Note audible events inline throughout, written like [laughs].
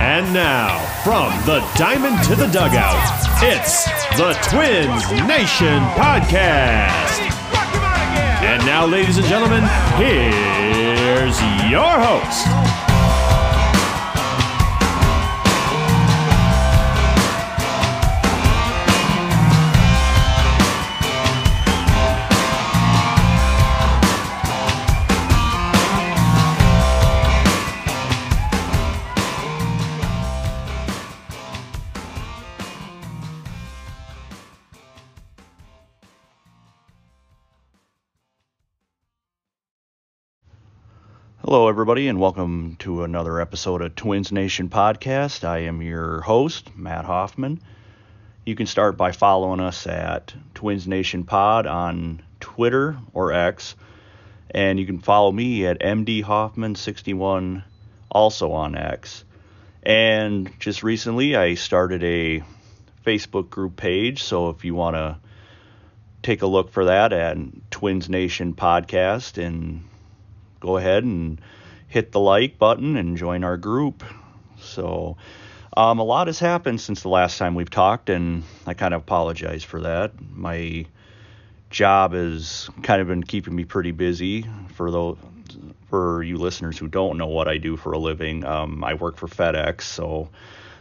And now, from the diamond to the dugout, it's the Twins Nation Podcast. And now, ladies and gentlemen, here's your host. Hello, everybody, and welcome to another episode of Twins Nation Podcast. I am your host, Matt Hoffman. You can start by following us at Twins Nation Pod on Twitter or X, and you can follow me at MD Hoffman61 also on X. And just recently, I started a Facebook group page, so if you want to take a look for that at Twins Nation Podcast and go ahead and hit the like button and join our group. So, um, a lot has happened since the last time we've talked, and I kind of apologize for that. My job has kind of been keeping me pretty busy. For those, for you listeners who don't know what I do for a living, um, I work for FedEx, so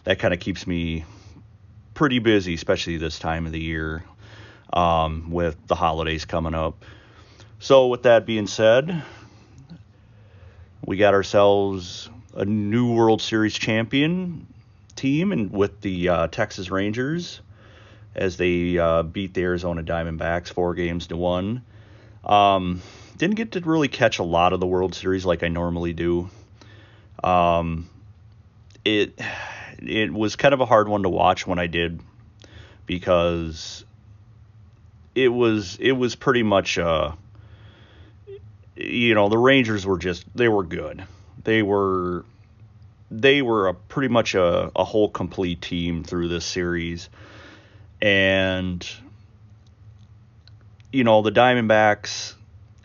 that kind of keeps me pretty busy, especially this time of the year um, with the holidays coming up. So, with that being said, we got ourselves a new World Series champion team, and with the uh, Texas Rangers as they uh, beat the Arizona Diamondbacks four games to one. Um, didn't get to really catch a lot of the World Series like I normally do. Um, it it was kind of a hard one to watch when I did because it was it was pretty much uh, you know, the Rangers were just they were good. They were they were a pretty much a, a whole complete team through this series. And you know, the Diamondbacks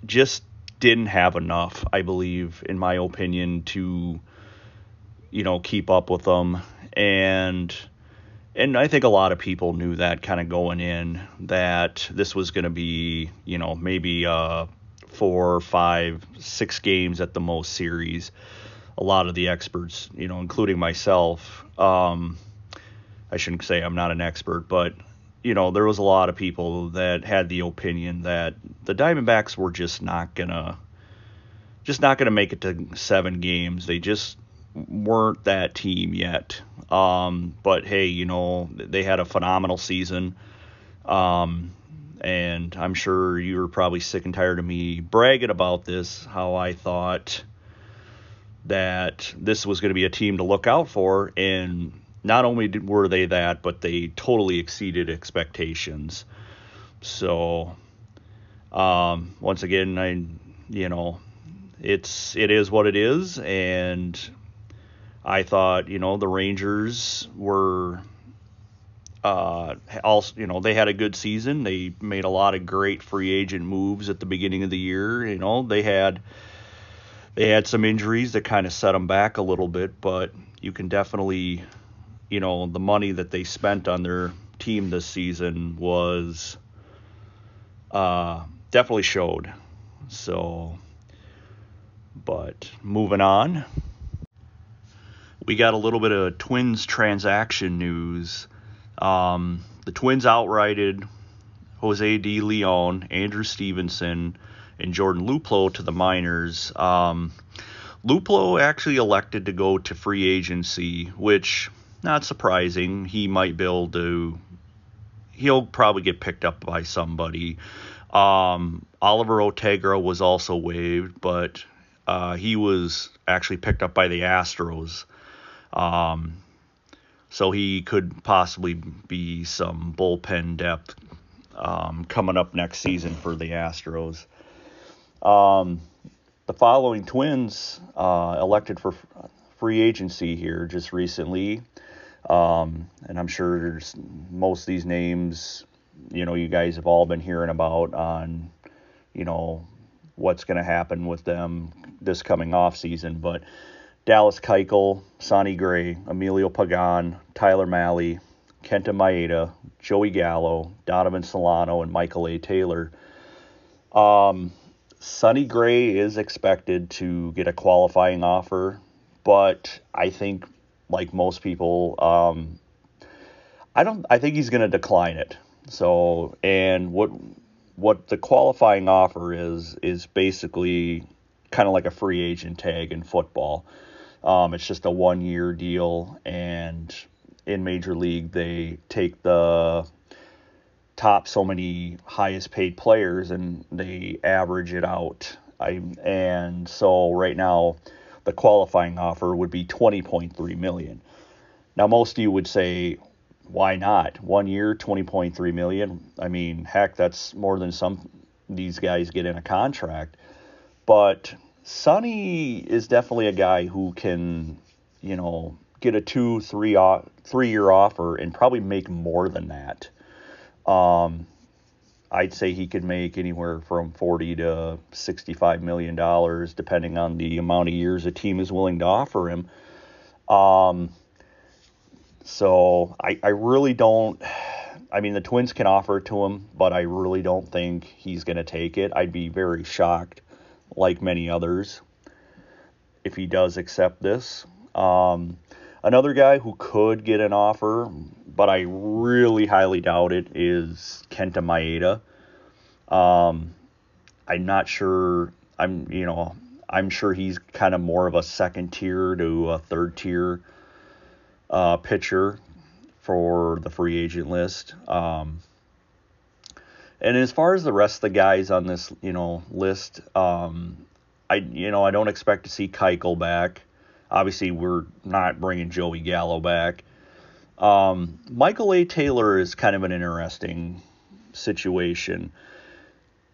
just didn't have enough, I believe, in my opinion, to you know, keep up with them. And and I think a lot of people knew that kind of going in that this was going to be, you know, maybe uh four, five, six games at the most series. A lot of the experts, you know, including myself, um, I shouldn't say I'm not an expert, but you know, there was a lot of people that had the opinion that the Diamondbacks were just not gonna, just not gonna make it to seven games. They just weren't that team yet. Um, but hey, you know, they had a phenomenal season. Um, and I'm sure you're probably sick and tired of me bragging about this, how I thought that this was going to be a team to look out for, and not only were they that, but they totally exceeded expectations. So, um, once again, I, you know, it's it is what it is, and I thought, you know, the Rangers were uh, also, you know, they had a good season. They made a lot of great free agent moves at the beginning of the year. You know, they had they had some injuries that kind of set them back a little bit, but you can definitely, you know, the money that they spent on their team this season was uh, definitely showed. So, but moving on, we got a little bit of Twins transaction news. Um, the Twins outrighted Jose De Leon, Andrew Stevenson, and Jordan Luplow to the minors. Um, Luplow actually elected to go to free agency, which not surprising. He might be able to. He'll probably get picked up by somebody. Um, Oliver Ortega was also waived, but uh, he was actually picked up by the Astros. Um, so he could possibly be some bullpen depth um, coming up next season for the Astros. Um, the following Twins uh, elected for free agency here just recently, um, and I'm sure most of these names, you know, you guys have all been hearing about on, you know, what's going to happen with them this coming off season. But Dallas Keuchel, Sonny Gray, Emilio Pagan, Tyler Mahle, Kenta Maeda, Joey Gallo, Donovan Solano, and Michael A. Taylor. Um, Sonny Gray is expected to get a qualifying offer, but I think, like most people, um, I don't. I think he's going to decline it. So, and what what the qualifying offer is is basically kind of like a free agent tag in football. Um, it's just a one year deal, and in Major League they take the top so many highest paid players and they average it out. I and so right now the qualifying offer would be 20.3 million. Now most of you would say why not? One year, 20.3 million. I mean, heck, that's more than some these guys get in a contract. But Sonny is definitely a guy who can, you know, get a two, three, three year offer and probably make more than that. Um, I'd say he could make anywhere from 40 to 65 million dollars, depending on the amount of years a team is willing to offer him. Um, so I, I really don't. I mean, the Twins can offer it to him, but I really don't think he's going to take it. I'd be very shocked, like many others, if he does accept this. Um, another guy who could get an offer, but I really highly doubt it, is Kenta Maeda. Um, I'm not sure. I'm you know I'm sure he's kind of more of a second tier to a third tier uh, pitcher for the free agent list. Um, and as far as the rest of the guys on this, you know, list, um, I you know I don't expect to see Keuchel back. Obviously, we're not bringing Joey Gallo back. Um, Michael A. Taylor is kind of an interesting situation.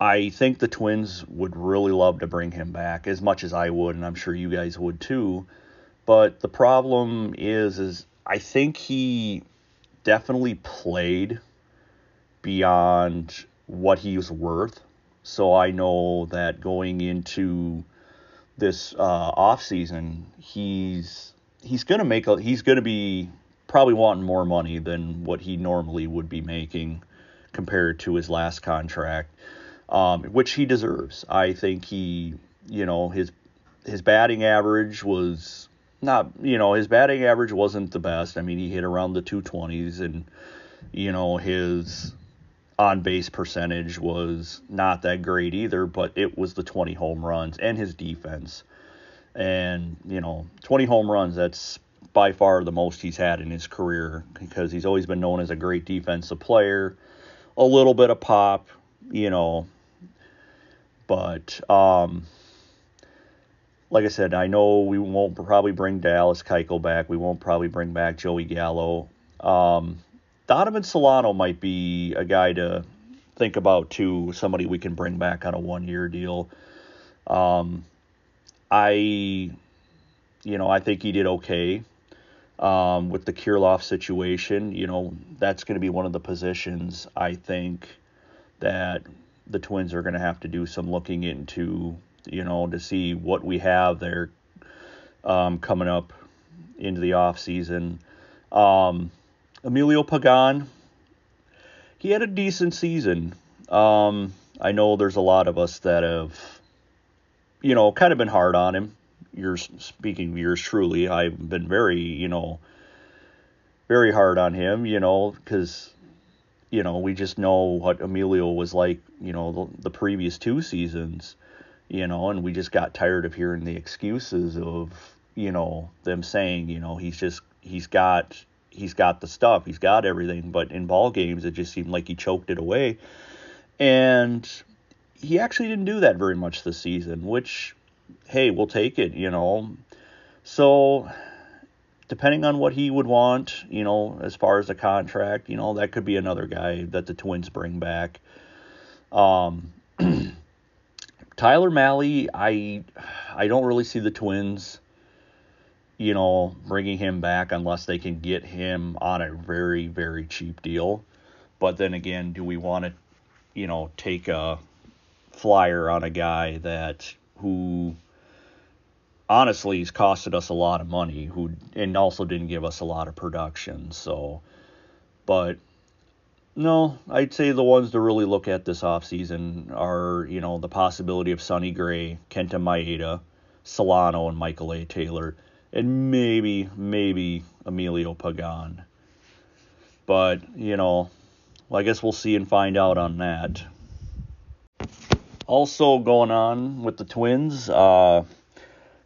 I think the Twins would really love to bring him back as much as I would, and I'm sure you guys would too. But the problem is, is I think he definitely played beyond what he was worth. So I know that going into this uh, off season, he's he's gonna make a he's gonna be probably wanting more money than what he normally would be making compared to his last contract, um, which he deserves. I think he, you know, his his batting average was not, you know, his batting average wasn't the best. I mean, he hit around the 220s, and you know his on base percentage was not that great either, but it was the 20 home runs and his defense. And, you know, 20 home runs, that's by far the most he's had in his career because he's always been known as a great defensive player. A little bit of pop, you know, but um, like I said, I know we won't probably bring Dallas Keuchel back. We won't probably bring back Joey Gallo. Um, Donovan Solano might be a guy to think about too. Somebody we can bring back on a one-year deal. Um, I, you know, I think he did okay um, with the Kirilloff situation. You know, that's going to be one of the positions I think that the Twins are going to have to do some looking into you know, to see what we have there um, coming up into the off season. Um, Emilio Pagan, he had a decent season. Um, I know there's a lot of us that have, you know, kind of been hard on him. You're speaking of yours truly. I've been very, you know, very hard on him, you know, because, you know, we just know what Emilio was like, you know, the, the previous two seasons you know, and we just got tired of hearing the excuses of, you know, them saying, you know, he's just he's got he's got the stuff, he's got everything, but in ball games it just seemed like he choked it away. And he actually didn't do that very much this season, which hey, we'll take it, you know. So depending on what he would want, you know, as far as the contract, you know, that could be another guy that the Twins bring back. Um [clears throat] Tyler Mahle, I I don't really see the Twins, you know, bringing him back unless they can get him on a very very cheap deal. But then again, do we want to, you know, take a flyer on a guy that who honestly has costed us a lot of money who and also didn't give us a lot of production so. But no i'd say the ones to really look at this offseason are you know the possibility of sonny gray kenta maeda solano and michael a. Taylor and maybe maybe emilio pagan but you know well, i guess we'll see and find out on that also going on with the twins uh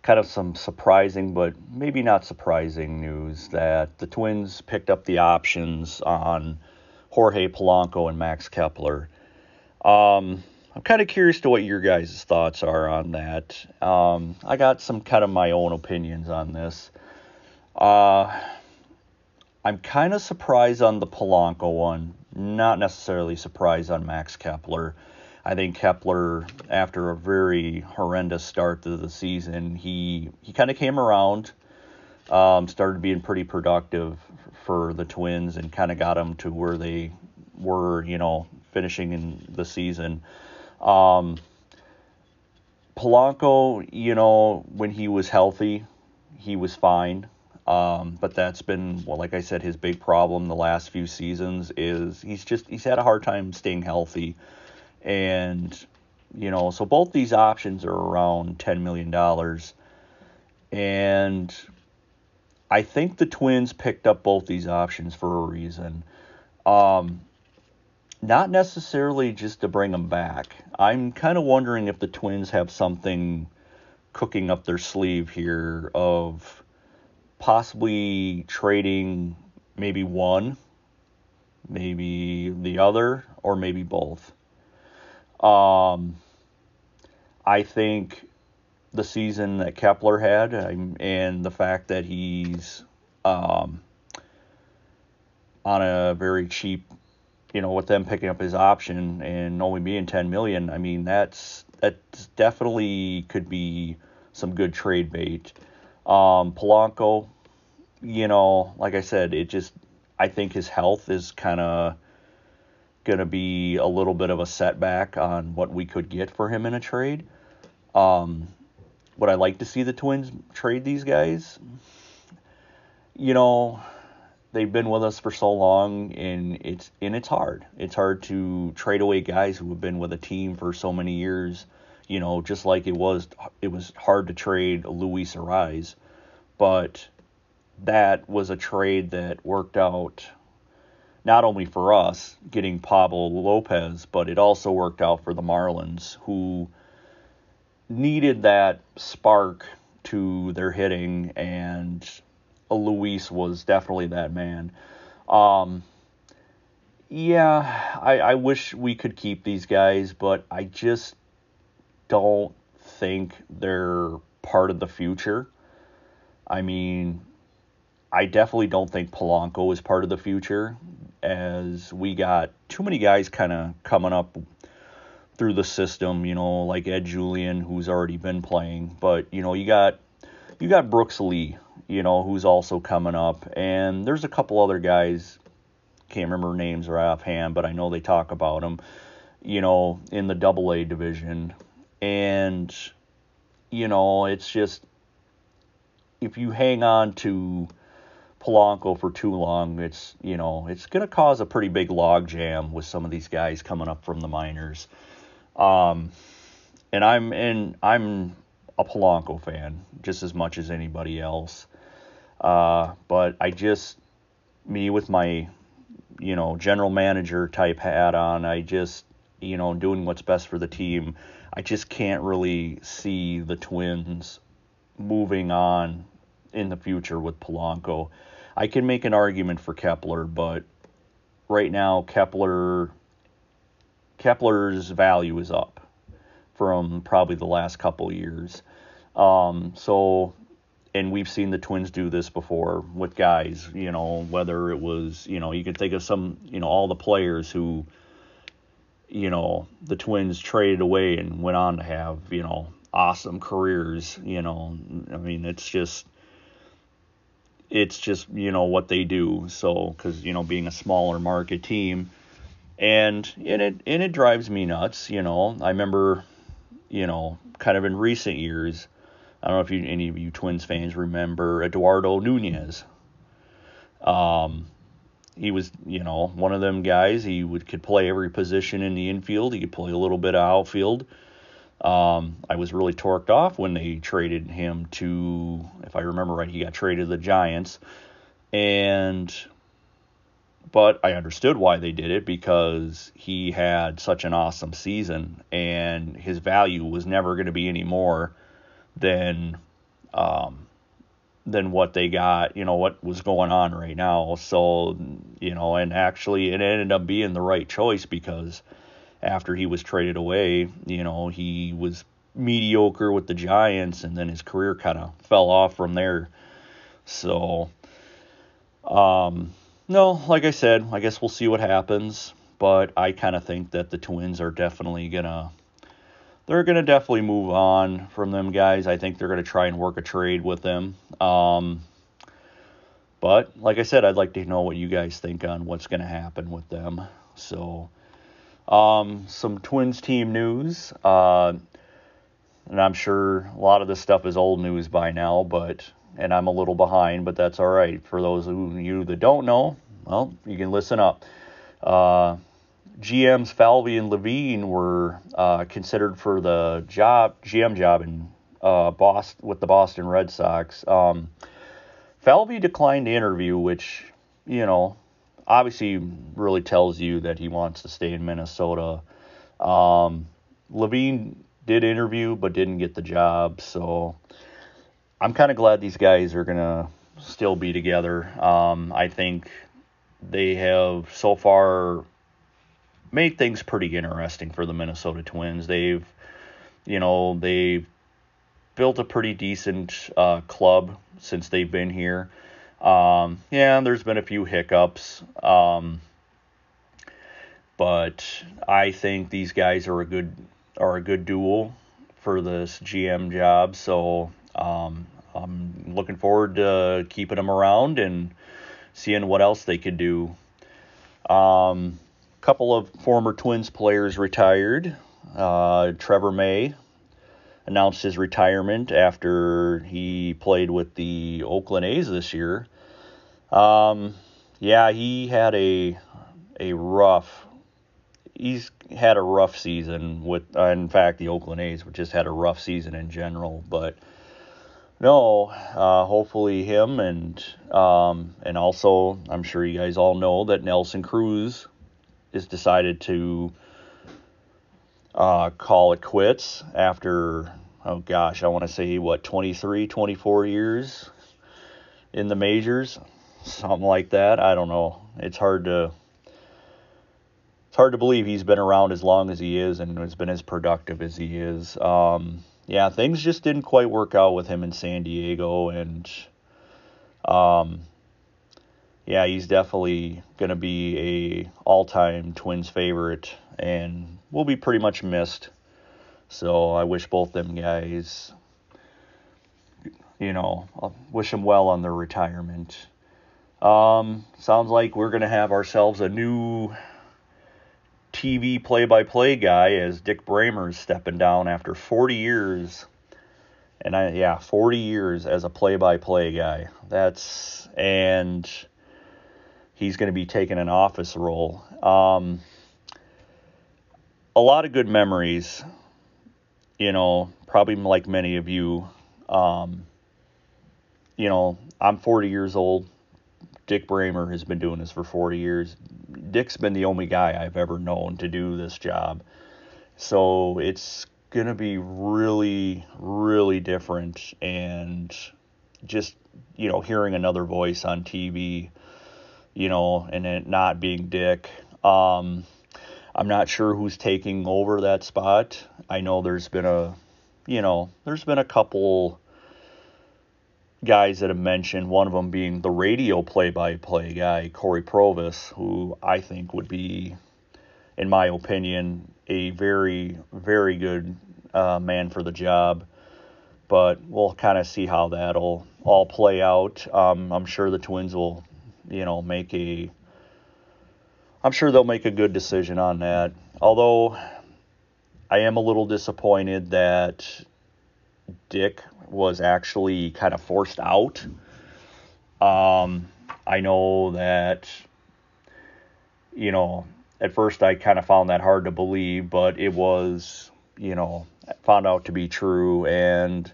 kind of some surprising, but maybe not surprising news that the Twins picked up the options on Jorge Polanco and Max Kepler. Um, I'm kind of curious to what your guys' thoughts are on that. Um, I got some kind of my own opinions on this. Uh, I'm kind of surprised on the Polanco one, not necessarily surprised on Max Kepler. I think Kepler, after a very horrendous start to the season, he he kind of came around, um, started being pretty productive for the Twins, and kind of got them to where they were, you know, finishing in the season. Um, Polanco, you know, when he was healthy, he was fine. Um, but that's been, well, like I said, his big problem the last few seasons is he's just he's had a hard time staying healthy. And, you know, so both these options are around $10 million. And I think the Twins picked up both these options for a reason. Um, not necessarily just to bring them back. I'm kind of wondering if the Twins have something cooking up their sleeve here of possibly trading maybe one, maybe the other, or maybe both. Um, I think the season that Kepler had and the fact that he's um, on a very cheap, you know, with them picking up his option and only being 10 million, I mean, that's that definitely could be some good trade bait. Um, Polanco, you know, like I said, it just I think his health is kind of going to be a little bit of a setback on what we could get for him in a trade. Um, would I like to see the Twins trade these guys? You know, they've been with us for so long, and it's and it's hard. It's hard to trade away guys who have been with a team for so many years. You know, just like it was it was hard to trade Luis Arraez, but that was a trade that worked out not only for us getting Pablo Lopez, but it also worked out for the Marlins, who needed that spark to their hitting, and Luis was definitely that man. Um, yeah, I, I wish we could keep these guys, but I just don't think they're part of the future. I mean, I definitely don't think Polanco is part of the future as we got too many guys kind of coming up through the system, you know, like Ed Julien, who's already been playing. But, you know, you got you got Brooks Lee, you know, who's also coming up. And there's a couple other guys, can't remember names right offhand, but I know they talk about them, you know, in the double A division. And, you know, it's just if you hang on to Polanco for too long, it's you know it's going to cause a pretty big log jam with some of these guys coming up from the minors. Um, and I'm and I'm a Polanco fan just as much as anybody else. Uh, but I just me with my you know general manager type hat on, I just you know doing what's best for the team. I just can't really see the Twins moving on in the future with Polanco. I can make an argument for Kepler, but right now Kepler Kepler's value is up from probably the last couple years. Um, so, and we've seen the Twins do this before with guys. You know, whether it was you know you can think of some you know all the players who you know the Twins traded away and went on to have you know awesome careers. You know, I mean it's just it's just you know what they do. So because you know being a smaller market team, and and it and it drives me nuts. You know, I remember, you know, kind of in recent years. I don't know if you, any of you Twins fans remember Eduardo Nunez. Um, he was, you know, one of them guys. He would could play every position in the infield. He could play a little bit of outfield. Um, I was really torqued off when they traded him to, if I remember right, he got traded to the Giants, and but I understood why they did it because he had such an awesome season, and his value was never going to be any more than um, than what they got, you know, what was going on right now. So, you know, and actually it ended up being the right choice because after he was traded away, you know, he was mediocre with the Giants and then his career kind of fell off from there. So, um, no, like I said, I guess we'll see what happens, but I kind of think that the Twins are definitely to they're to definitely move on from them guys. I think they're to try and work a trade with them. Um, but like I said, I'd like to know what you guys think on what's to happen with them. So, um, some Twins team news. Uh, and I'm sure a lot of this stuff is old news by now, but and I'm a little behind, but that's all right. For those of you that don't know, well, you can listen up. Uh, GMs Falvey and Levine were uh, considered for the job GM job in uh, Boston with the Boston Red Sox. Um, Falvey declined the interview, which you know obviously really tells you that he wants to stay in Minnesota. Um, Levine did interview but didn't get the job, so I'm kind of glad these guys are gonna still be together. Um, I think they have so far made things pretty interesting for the Minnesota Twins. They've, you know, they've built a pretty decent uh, club since they've been here. Um, yeah, there's been a few hiccups, um, but I think these guys are a good are a good duel for this GM job. So um, I'm looking forward to keeping them around and seeing what else they could do. Um, couple of former Twins players retired. Uh, Trevor May announced his retirement after he played with the Oakland A's this year. Um, yeah, he had a a rough. He's had a rough season with. Uh, in fact, the Oakland A's just had a rough season in general. But no, uh, hopefully him and um, and also I'm sure you guys all know that Nelson Cruz is decided to uh, call it quits after, oh gosh, I want to say what, 23, 24 years in the majors, something like that. I don't know. It's hard to. It's hard to believe he's been around as long as he is and has been as productive as he is. Um, yeah, things just didn't quite work out with him in San Diego, and um, yeah, he's definitely to be a all-time Twins favorite and will be pretty much missed. So I wish both them guys, you know, I wish them well on their retirement. Um, sounds like we're to have ourselves a new TV play-by-play guy as Dick Bremer's stepping down after 40 years. And I yeah, 40 years as a play-by-play guy. That's and he's going to be taking an office role. Um, a lot of good memories, you know, probably like many of you. Um, you know, I'm 40 years old. Dick Bremer has been doing this for 40 years. Dick's been the only guy I've ever known to do this job. So it's going to be really, really different. And just, you know, hearing another voice on TV you know, and it not being Dick. Um, I'm not sure who's taking over that spot. I know there's been a, you know, there's been a couple guys that have mentioned, one of them being the radio play by play guy, Cory Provus, who I think would be, in my opinion, a very, very good uh, man for the job. But we'll kind of see how that'll all play out. Um, I'm sure the Twins will you know, make a I'm sure they'll make a good decision on that. Although I am a little disappointed that Dick was actually kind of forced out. Um, I know that, you know, at first I kind of found that hard to believe, but it was, you know, found out to be true. And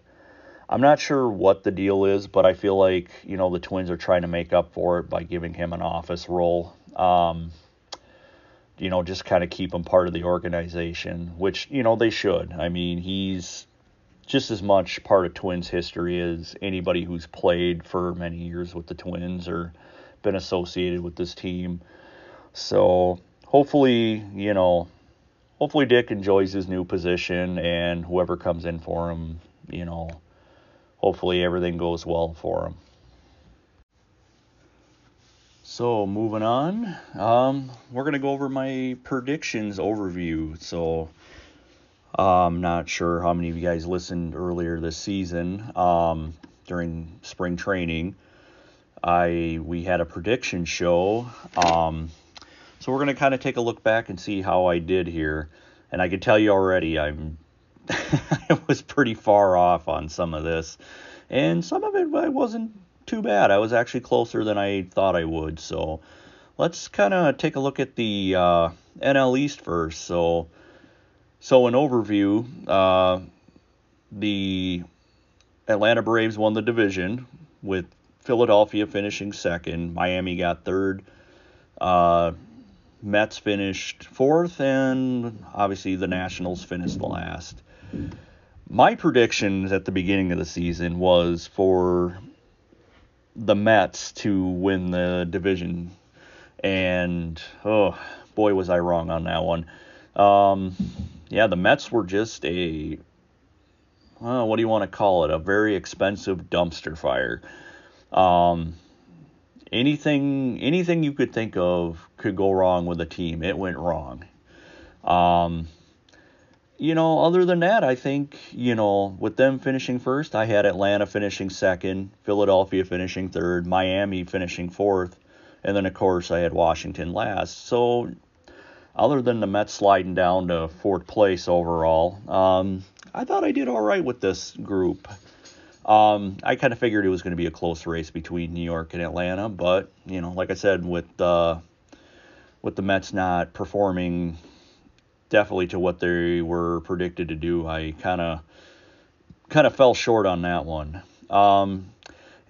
I'm not sure what the deal is, but I feel like, you know, the Twins are trying to make up for it by giving him an office role. Um, you know, just kind of keep him part of the organization, which, you know, they should. I mean, he's just as much part of Twins history as anybody who's played for many years with the Twins or been associated with this team. So hopefully, you know, hopefully Dick enjoys his new position and whoever comes in for him, you know, hopefully everything goes well for him. So moving on, um, we're gonna go over my predictions overview. So I'm not sure how many of you guys listened earlier this season um, during spring training. I we had a prediction show, um, so we're gonna kind of take a look back and see how I did here. And I can tell you already, I'm [laughs] I was pretty far off on some of this, and some of it I wasn't too bad. I was actually closer than I thought I would. So let's kind of take a look at the uh, NL East first. So so, an overview uh, the Atlanta Braves won the division with Philadelphia finishing second. Miami got third. Uh, Mets finished fourth, and obviously the Nationals finished last. My predictions at the beginning of the season was for the Mets to win the division, and oh boy, was I wrong on that one. Um, yeah, the Mets were just a well, what do you want to call it? A very expensive dumpster fire. Um, anything anything you could think of could go wrong with a team. It went wrong. Um, you know, other than that, I think, you know, with them finishing first, I had Atlanta finishing second, Philadelphia finishing third, Miami finishing fourth, and then, of course, I had Washington last. So, other than the Mets sliding down to fourth place overall, um, I thought I did all right with this group. Um, I kind of figured it was going to be a close race between New York and Atlanta, but you know, like I said, with uh, with the Mets not performing definitely to what they were predicted to do, I kind of kind of fell short on that one. Um,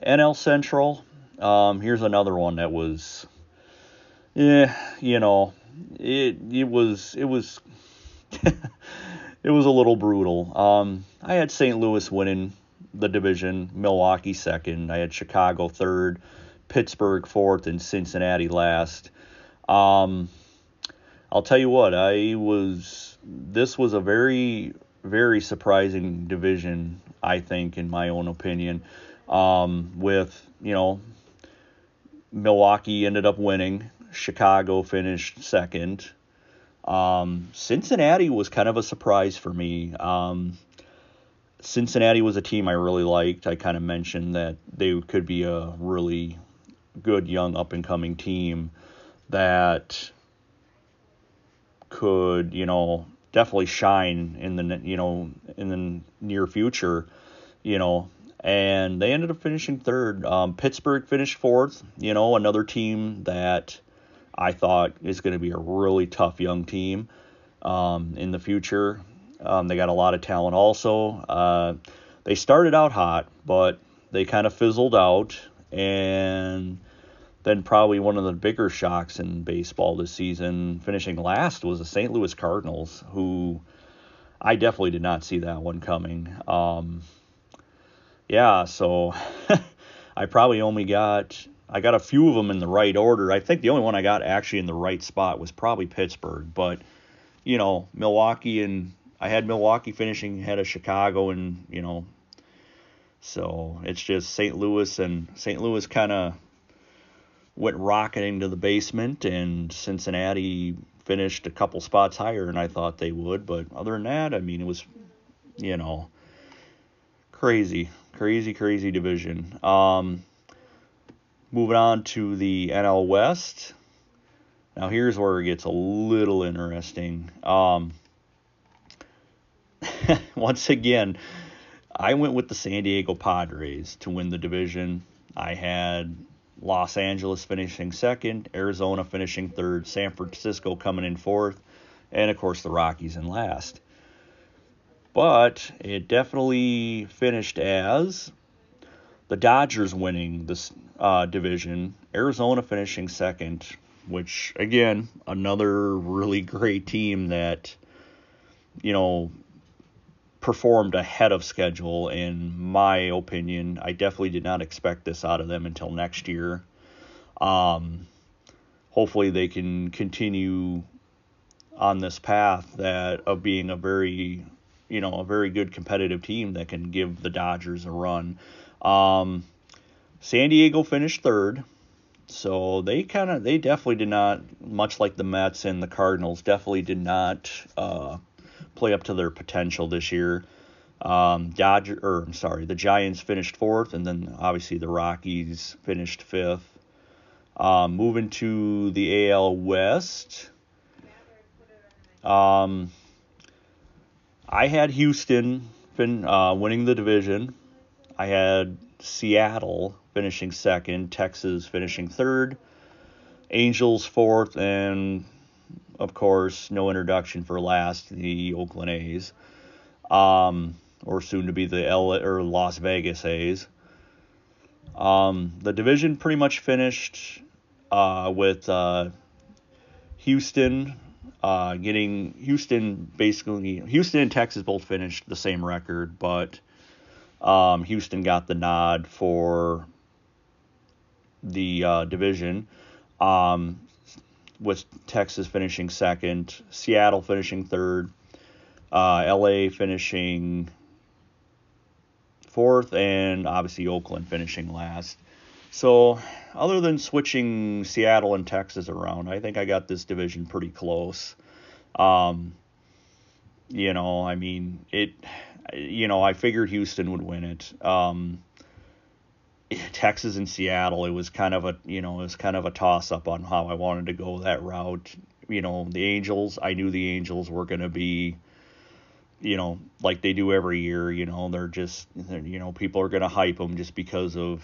NL Central, um, here's another one that was, yeah, you know, it it was it was [laughs] it was a little brutal. Um, I had St. Louis winning the division, Milwaukee second. I had Chicago third, Pittsburgh fourth, and Cincinnati last. Um, I'll tell you what, I was this was a very very surprising division, I think, in my own opinion. Um, with you know, Milwaukee ended up winning. Chicago finished second. Um, Cincinnati was kind of a surprise for me. Um, Cincinnati was a team I really liked. I kind of mentioned that they could be a really good young up and coming team that could, you know, definitely shine in the you know in the near future, you know. And they ended up finishing third. Um, Pittsburgh finished fourth. You know, another team that I thought is going to be a really tough young team um, in the future. Um, they got a lot of talent also. Uh, they started out hot, but they kind of fizzled out. And then probably one of the bigger shocks in baseball this season, finishing last, was the St. Louis Cardinals, who I definitely did not see that one coming. Um, yeah, so [laughs] I probably only got I got a few of them in the right order. I think the only one I got actually in the right spot was probably Pittsburgh, but you know, Milwaukee and I had Milwaukee finishing ahead of Chicago and, you know, so it's just St. Louis and St. Louis kind of went rocketing to the basement and Cincinnati finished a couple spots higher than I thought they would, but other than that, I mean, it was you know, crazy, crazy, crazy division. Um, Moving on to the NL West. Now here's where it gets a little interesting. Um, [laughs] once again, I went with the San Diego Padres to win the division. I had Los Angeles finishing second, Arizona finishing third, San Francisco coming in fourth, and of course the Rockies in last. But it definitely finished as the Dodgers winning this uh, division, Arizona finishing second, which again another really great team that you know performed ahead of schedule in my opinion. I definitely did not expect this out of them until next year. Um, hopefully they can continue on this path that of being a very you know a very good competitive team that can give the Dodgers a run. Um, San Diego finished third, so they kind of they definitely did not much like the Mets and the Cardinals definitely did not uh, play up to their potential this year. Um, Dodger, or I'm sorry, the Giants finished fourth, and then obviously the Rockies finished fifth. Um, moving to the AL West, um, I had Houston fin, uh, winning the division. I had Seattle finishing second, Texas finishing third, Angels fourth, and of course, no introduction for last, the Oakland A's, um, or soon to be the L or Las Vegas A's. Um, the division pretty much finished uh, with uh, Houston uh, getting Houston basically Houston and Texas both finished the same record, but um, Houston got the nod for the uh, division. Um, with Texas finishing second, Seattle finishing third, uh, LA finishing fourth, and obviously Oakland finishing last. So, other than switching Seattle and Texas around, I think I got this division pretty close. Um, you know, I mean, it, you know, I figured Houston would win it. Um, Texas and Seattle, it was kind of a you know it was kind of a toss up on how I wanted to go that route. You know, the Angels, I knew the Angels were going to be, you know, like they do every year. You know, they're just they're, you know people are going to hype them just because of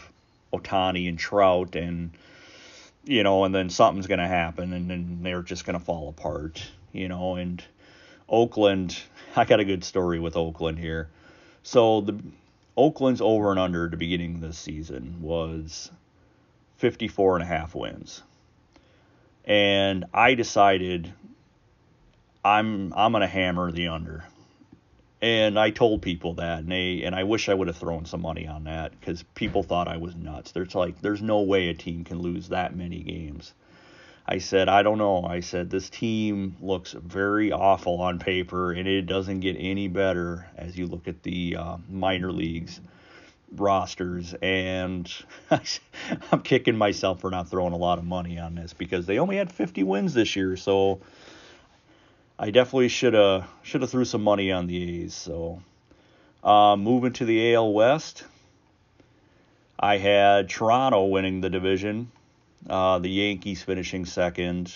Ohtani and Trout and you know, and then something's going to happen and then they're just going to fall apart. You know, and Oakland, [laughs] I got a good story with Oakland here. So the Oakland's over and under at the beginning of this season was 54 and a half wins. And I decided I'm I'm going to hammer the under. And I told people that and they and I wish I would have thrown some money on that cuz people thought I was nuts. There's like there's no way a team can lose that many games. I said, I don't know. I said, this team looks very awful on paper, and it doesn't get any better as you look at the uh, minor leagues rosters. And [laughs] I'm kicking myself for not throwing a lot of money on this because they only had 50 wins this year. So I definitely should have should have threw some money on the A's. So uh, moving to the AL West, I had Toronto winning the division uh, the Yankees finishing second,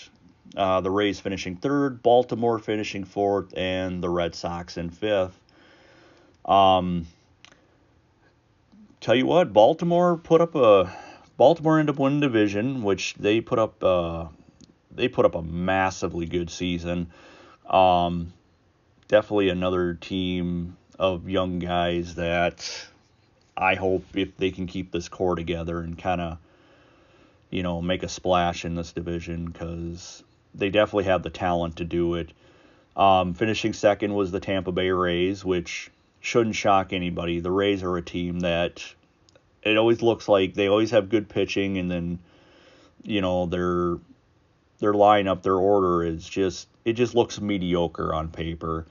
uh, the Rays finishing third, Baltimore finishing fourth, and the Red Sox in fifth. Um, tell you what, Baltimore put up a Baltimore ended up winning division, which they put up uh, they put up a massively good season. Um, definitely another team of young guys that I hope if they can keep this core together and kind of you know, make a splash in this division because they definitely have the talent to do it. Um, finishing second was the Tampa Bay Rays, which shouldn't shock anybody. The Rays are a team that it always looks like they always have good pitching, and then you know their their lineup, their order is just it just looks mediocre on paper.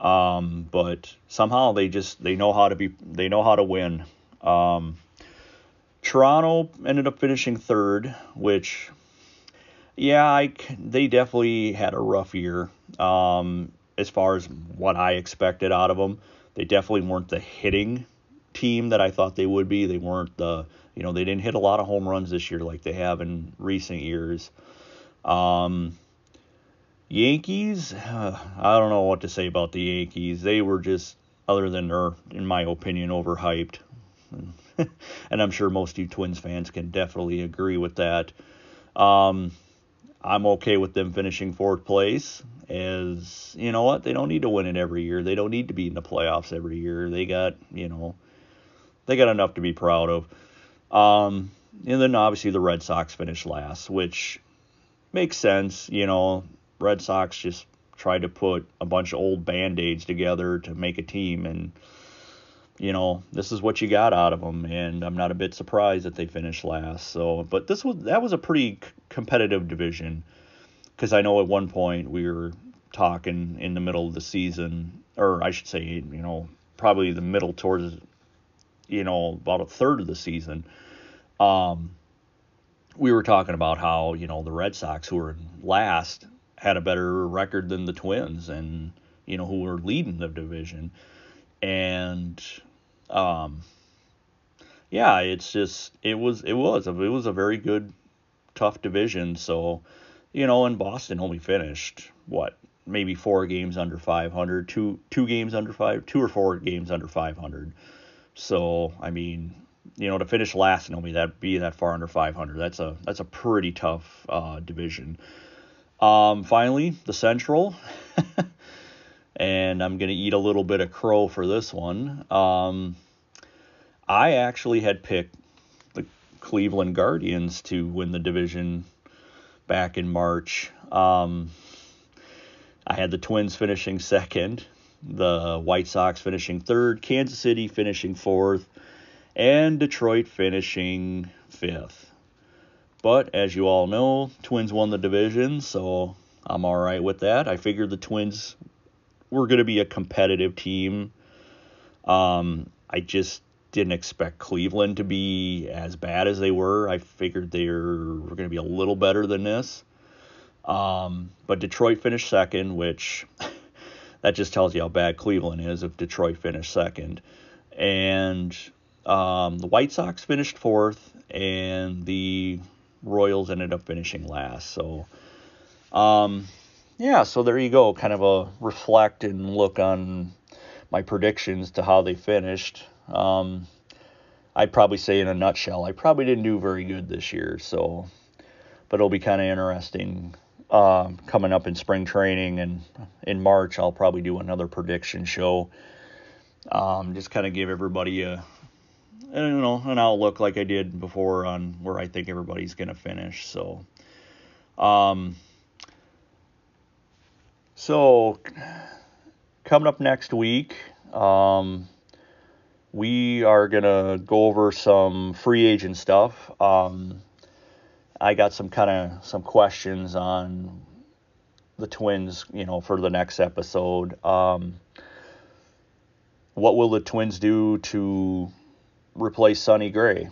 Um, but somehow they just they know how to be they know how to win. Um, Toronto ended up finishing third, which, yeah, I, they definitely had a rough year um, as far as what I expected out of them. They definitely weren't the hitting team that I thought they would be. They weren't the, you know, they didn't hit a lot of home runs this year like they have in recent years. Um, Yankees, uh, I don't know what to say about the Yankees. They were just, other than they're, in my opinion, overhyped. [laughs] and I'm sure most of you Twins fans can definitely agree with that. Um, I'm okay with them finishing fourth place. As you know what, they don't need to win it every year. They don't need to be in the playoffs every year. They got you know, they got enough to be proud of. Um, and then obviously the Red Sox finished last, which makes sense. You know, Red Sox just tried to put a bunch of old band aids together to make a team, and you know this is what you got out of them. And I'm not a bit surprised that they finished last. So, but this was that was a pretty c- competitive division because I know at one point we were talking in the middle of the season, or I should say, you know, probably the middle towards, you know, about a third of the season. Um, we were talking about how you know the Red Sox, who were last, had a better record than the Twins, and you know who were leading the division, and um, yeah, it's just it was it was it was a very good, tough division. So, you know, in Boston only finished what maybe four games under 500, two two games under five, two or four games under 500. So, I mean, you know, to finish last and only that be that far under 500, that's a that's a pretty tough uh, division. Um, finally, the Central, [laughs] and I'm gonna eat a little bit of crow for this one. Um, I actually had picked the Cleveland Guardians to win the division back in March. Um, I had the Twins finishing second, the White Sox finishing third, Kansas City finishing fourth, and Detroit finishing fifth. But as you all know, Twins won the division, so I'm all right with that. I figured the Twins were going to be a competitive team. Um, I just didn't expect Cleveland to be as bad as they were. I figured they were, going to be a little better than this. Um, but Detroit finished second, which [laughs] that just tells you how bad Cleveland is if Detroit finished second. And um, the White Sox finished fourth, and the Royals ended up finishing last. So, um, yeah, so there you go. Kind of a reflect and look on my predictions to how they finished. Um, I'd probably say in a nutshell, I probably didn't do very good this year. So, but it'll be kind of interesting um, coming up in spring training and in March. I'll probably do another prediction show. Um, just kind of give everybody a you know an outlook like I did before on where I think everybody's gonna finish. So, um, so coming up next week, um, we are gonna go over some free agent stuff. Um, I got some kind of some questions on the Twins, you know, for the next episode. Um, what will the Twins do to replace Sonny Gray?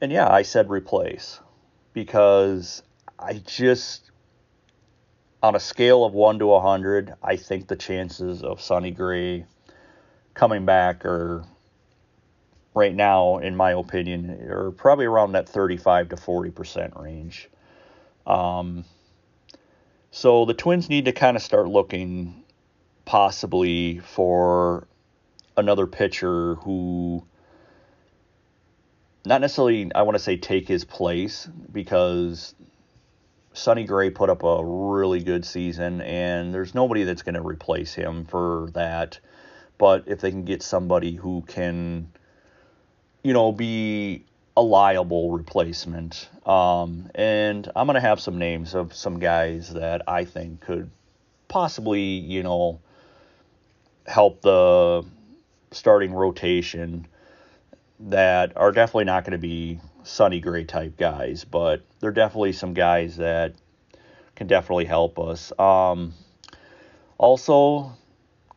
And yeah, I said replace because I just, on a scale of 1 to 100, I think the chances of Sonny Gray coming back are, right now, in my opinion, are probably around that 35 to 40% range. Um, so the Twins need to kind of start looking possibly for another pitcher who not necessarily I want to say take his place because Sonny Gray put up a really good season and there's nobody that's going to replace him for that. But if they can get somebody who can, you know, be a liable replacement, um, and I'm going to have some names of some guys that I think could possibly, you know, help the starting rotation that are definitely not going to be Sonny Gray type guys, but they're definitely some guys that can definitely help us. Um, also,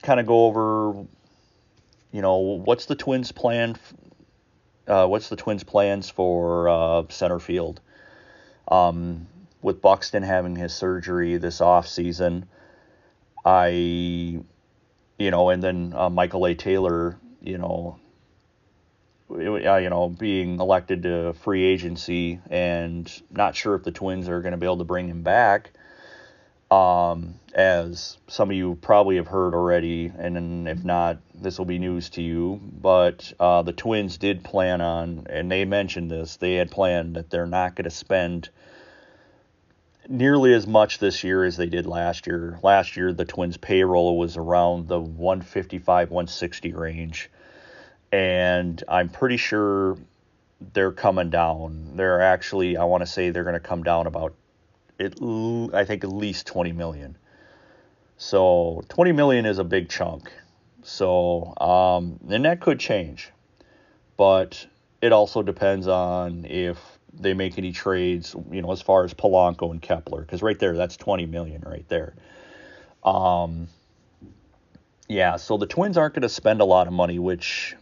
kind of go over, you know, what's the Twins' plan? Uh, what's the Twins' plans for uh, center field? Um, with Buxton having his surgery this off season, I, you know, and then uh, Michael A. Taylor, you know, you know, being elected to free agency, and not sure if the Twins are going to be able to bring him back. Um, as some of you probably have heard already, and if not, this will be news to you. But uh, the Twins did plan on, and they mentioned this, they had planned that they're not going to spend nearly as much this year as they did last year. Last year, the Twins' payroll was around the 155, 160 range and I'm pretty sure they're coming down. They're actually, I want to say they're going to come down about, it, I think at least 20 million. So 20 million is a big chunk. So, um, and that could change, but it also depends on if they make any trades, you know, as far as Polanco and Kepler, because right there, that's 20 million right there. Um, yeah, so the Twins aren't going to spend a lot of money, which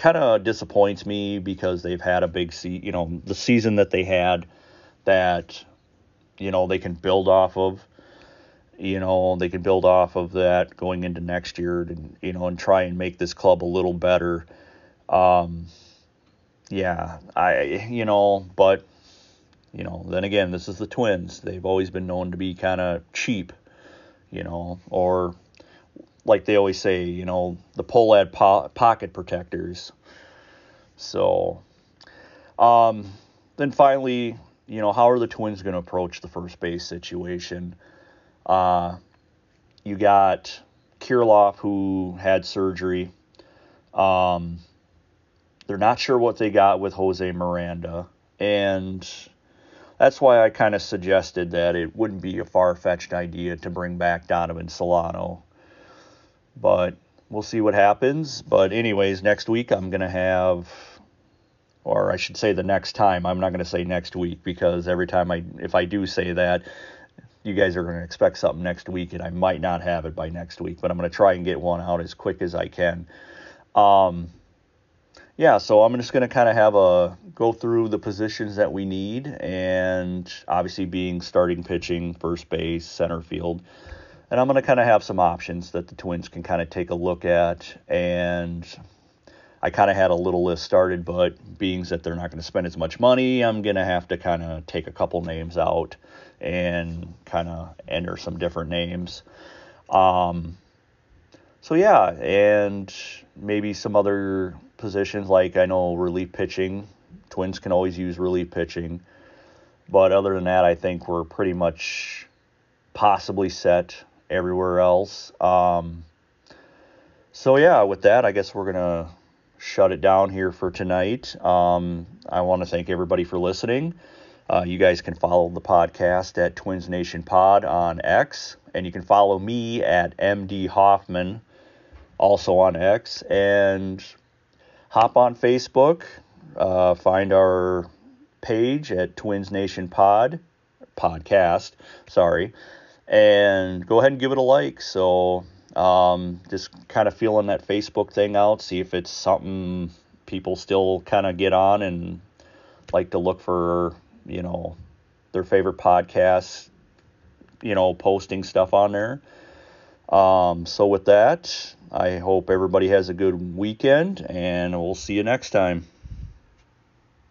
kind of disappoints me because they've had a big se- you know the season that they had that you know they can build off of you know they can build off of that going into next year and you know and try and make this club a little better. Um yeah i you know but you know then again this is the twins. They've always been known to be kind of cheap you know or like they always say, you know, the Pohlad po- pocket protectors. So, um, then finally, you know, how are the Twins going to approach the first base situation? Uh, you got Kirilloff, who had surgery. Um, they're not sure what they got with Jose Miranda, and that's why I kind of suggested that it wouldn't be a far fetched idea to bring back Donovan Solano but we'll see what happens. But, anyways, next week I'm going to have, or I should say the next time, I'm not going to say next week because every time I, if I do say that, you guys are going to expect something next week, and I might not have it by next week, but I'm going to try and get one out as quick as I can. Um, yeah, so I'm just going to kind of have a go through the positions that we need, and obviously being starting pitching, first base, center field and I'm going to kind of have some options that the Twins can kind of take a look at. And I kind of had a little list started, but being that they're not going to spend as much money, I'm going to have to kind of take a couple names out and kind of enter some different names. Um, so yeah, and maybe some other positions like I know relief pitching. Twins can always use relief pitching. But other than that, I think we're pretty much possibly set everywhere else. Um, so yeah, with that, I guess we're gonna shut it down here for tonight. Um, I want to thank everybody for listening. Uh, you guys can follow the podcast at Twins Nation Pod on X, and you can follow me at MD Hoffman, also on X, and hop on Facebook. Uh, find our page at Twins Nation Pod podcast. Sorry, and go ahead and give it a like. So um, just kind of feeling that Facebook thing out, see if it's something people still kind of get on and like to look for, you know, their favorite podcasts, you know, posting stuff on there. Um, so with that, I hope everybody has a good weekend and we'll see you next time.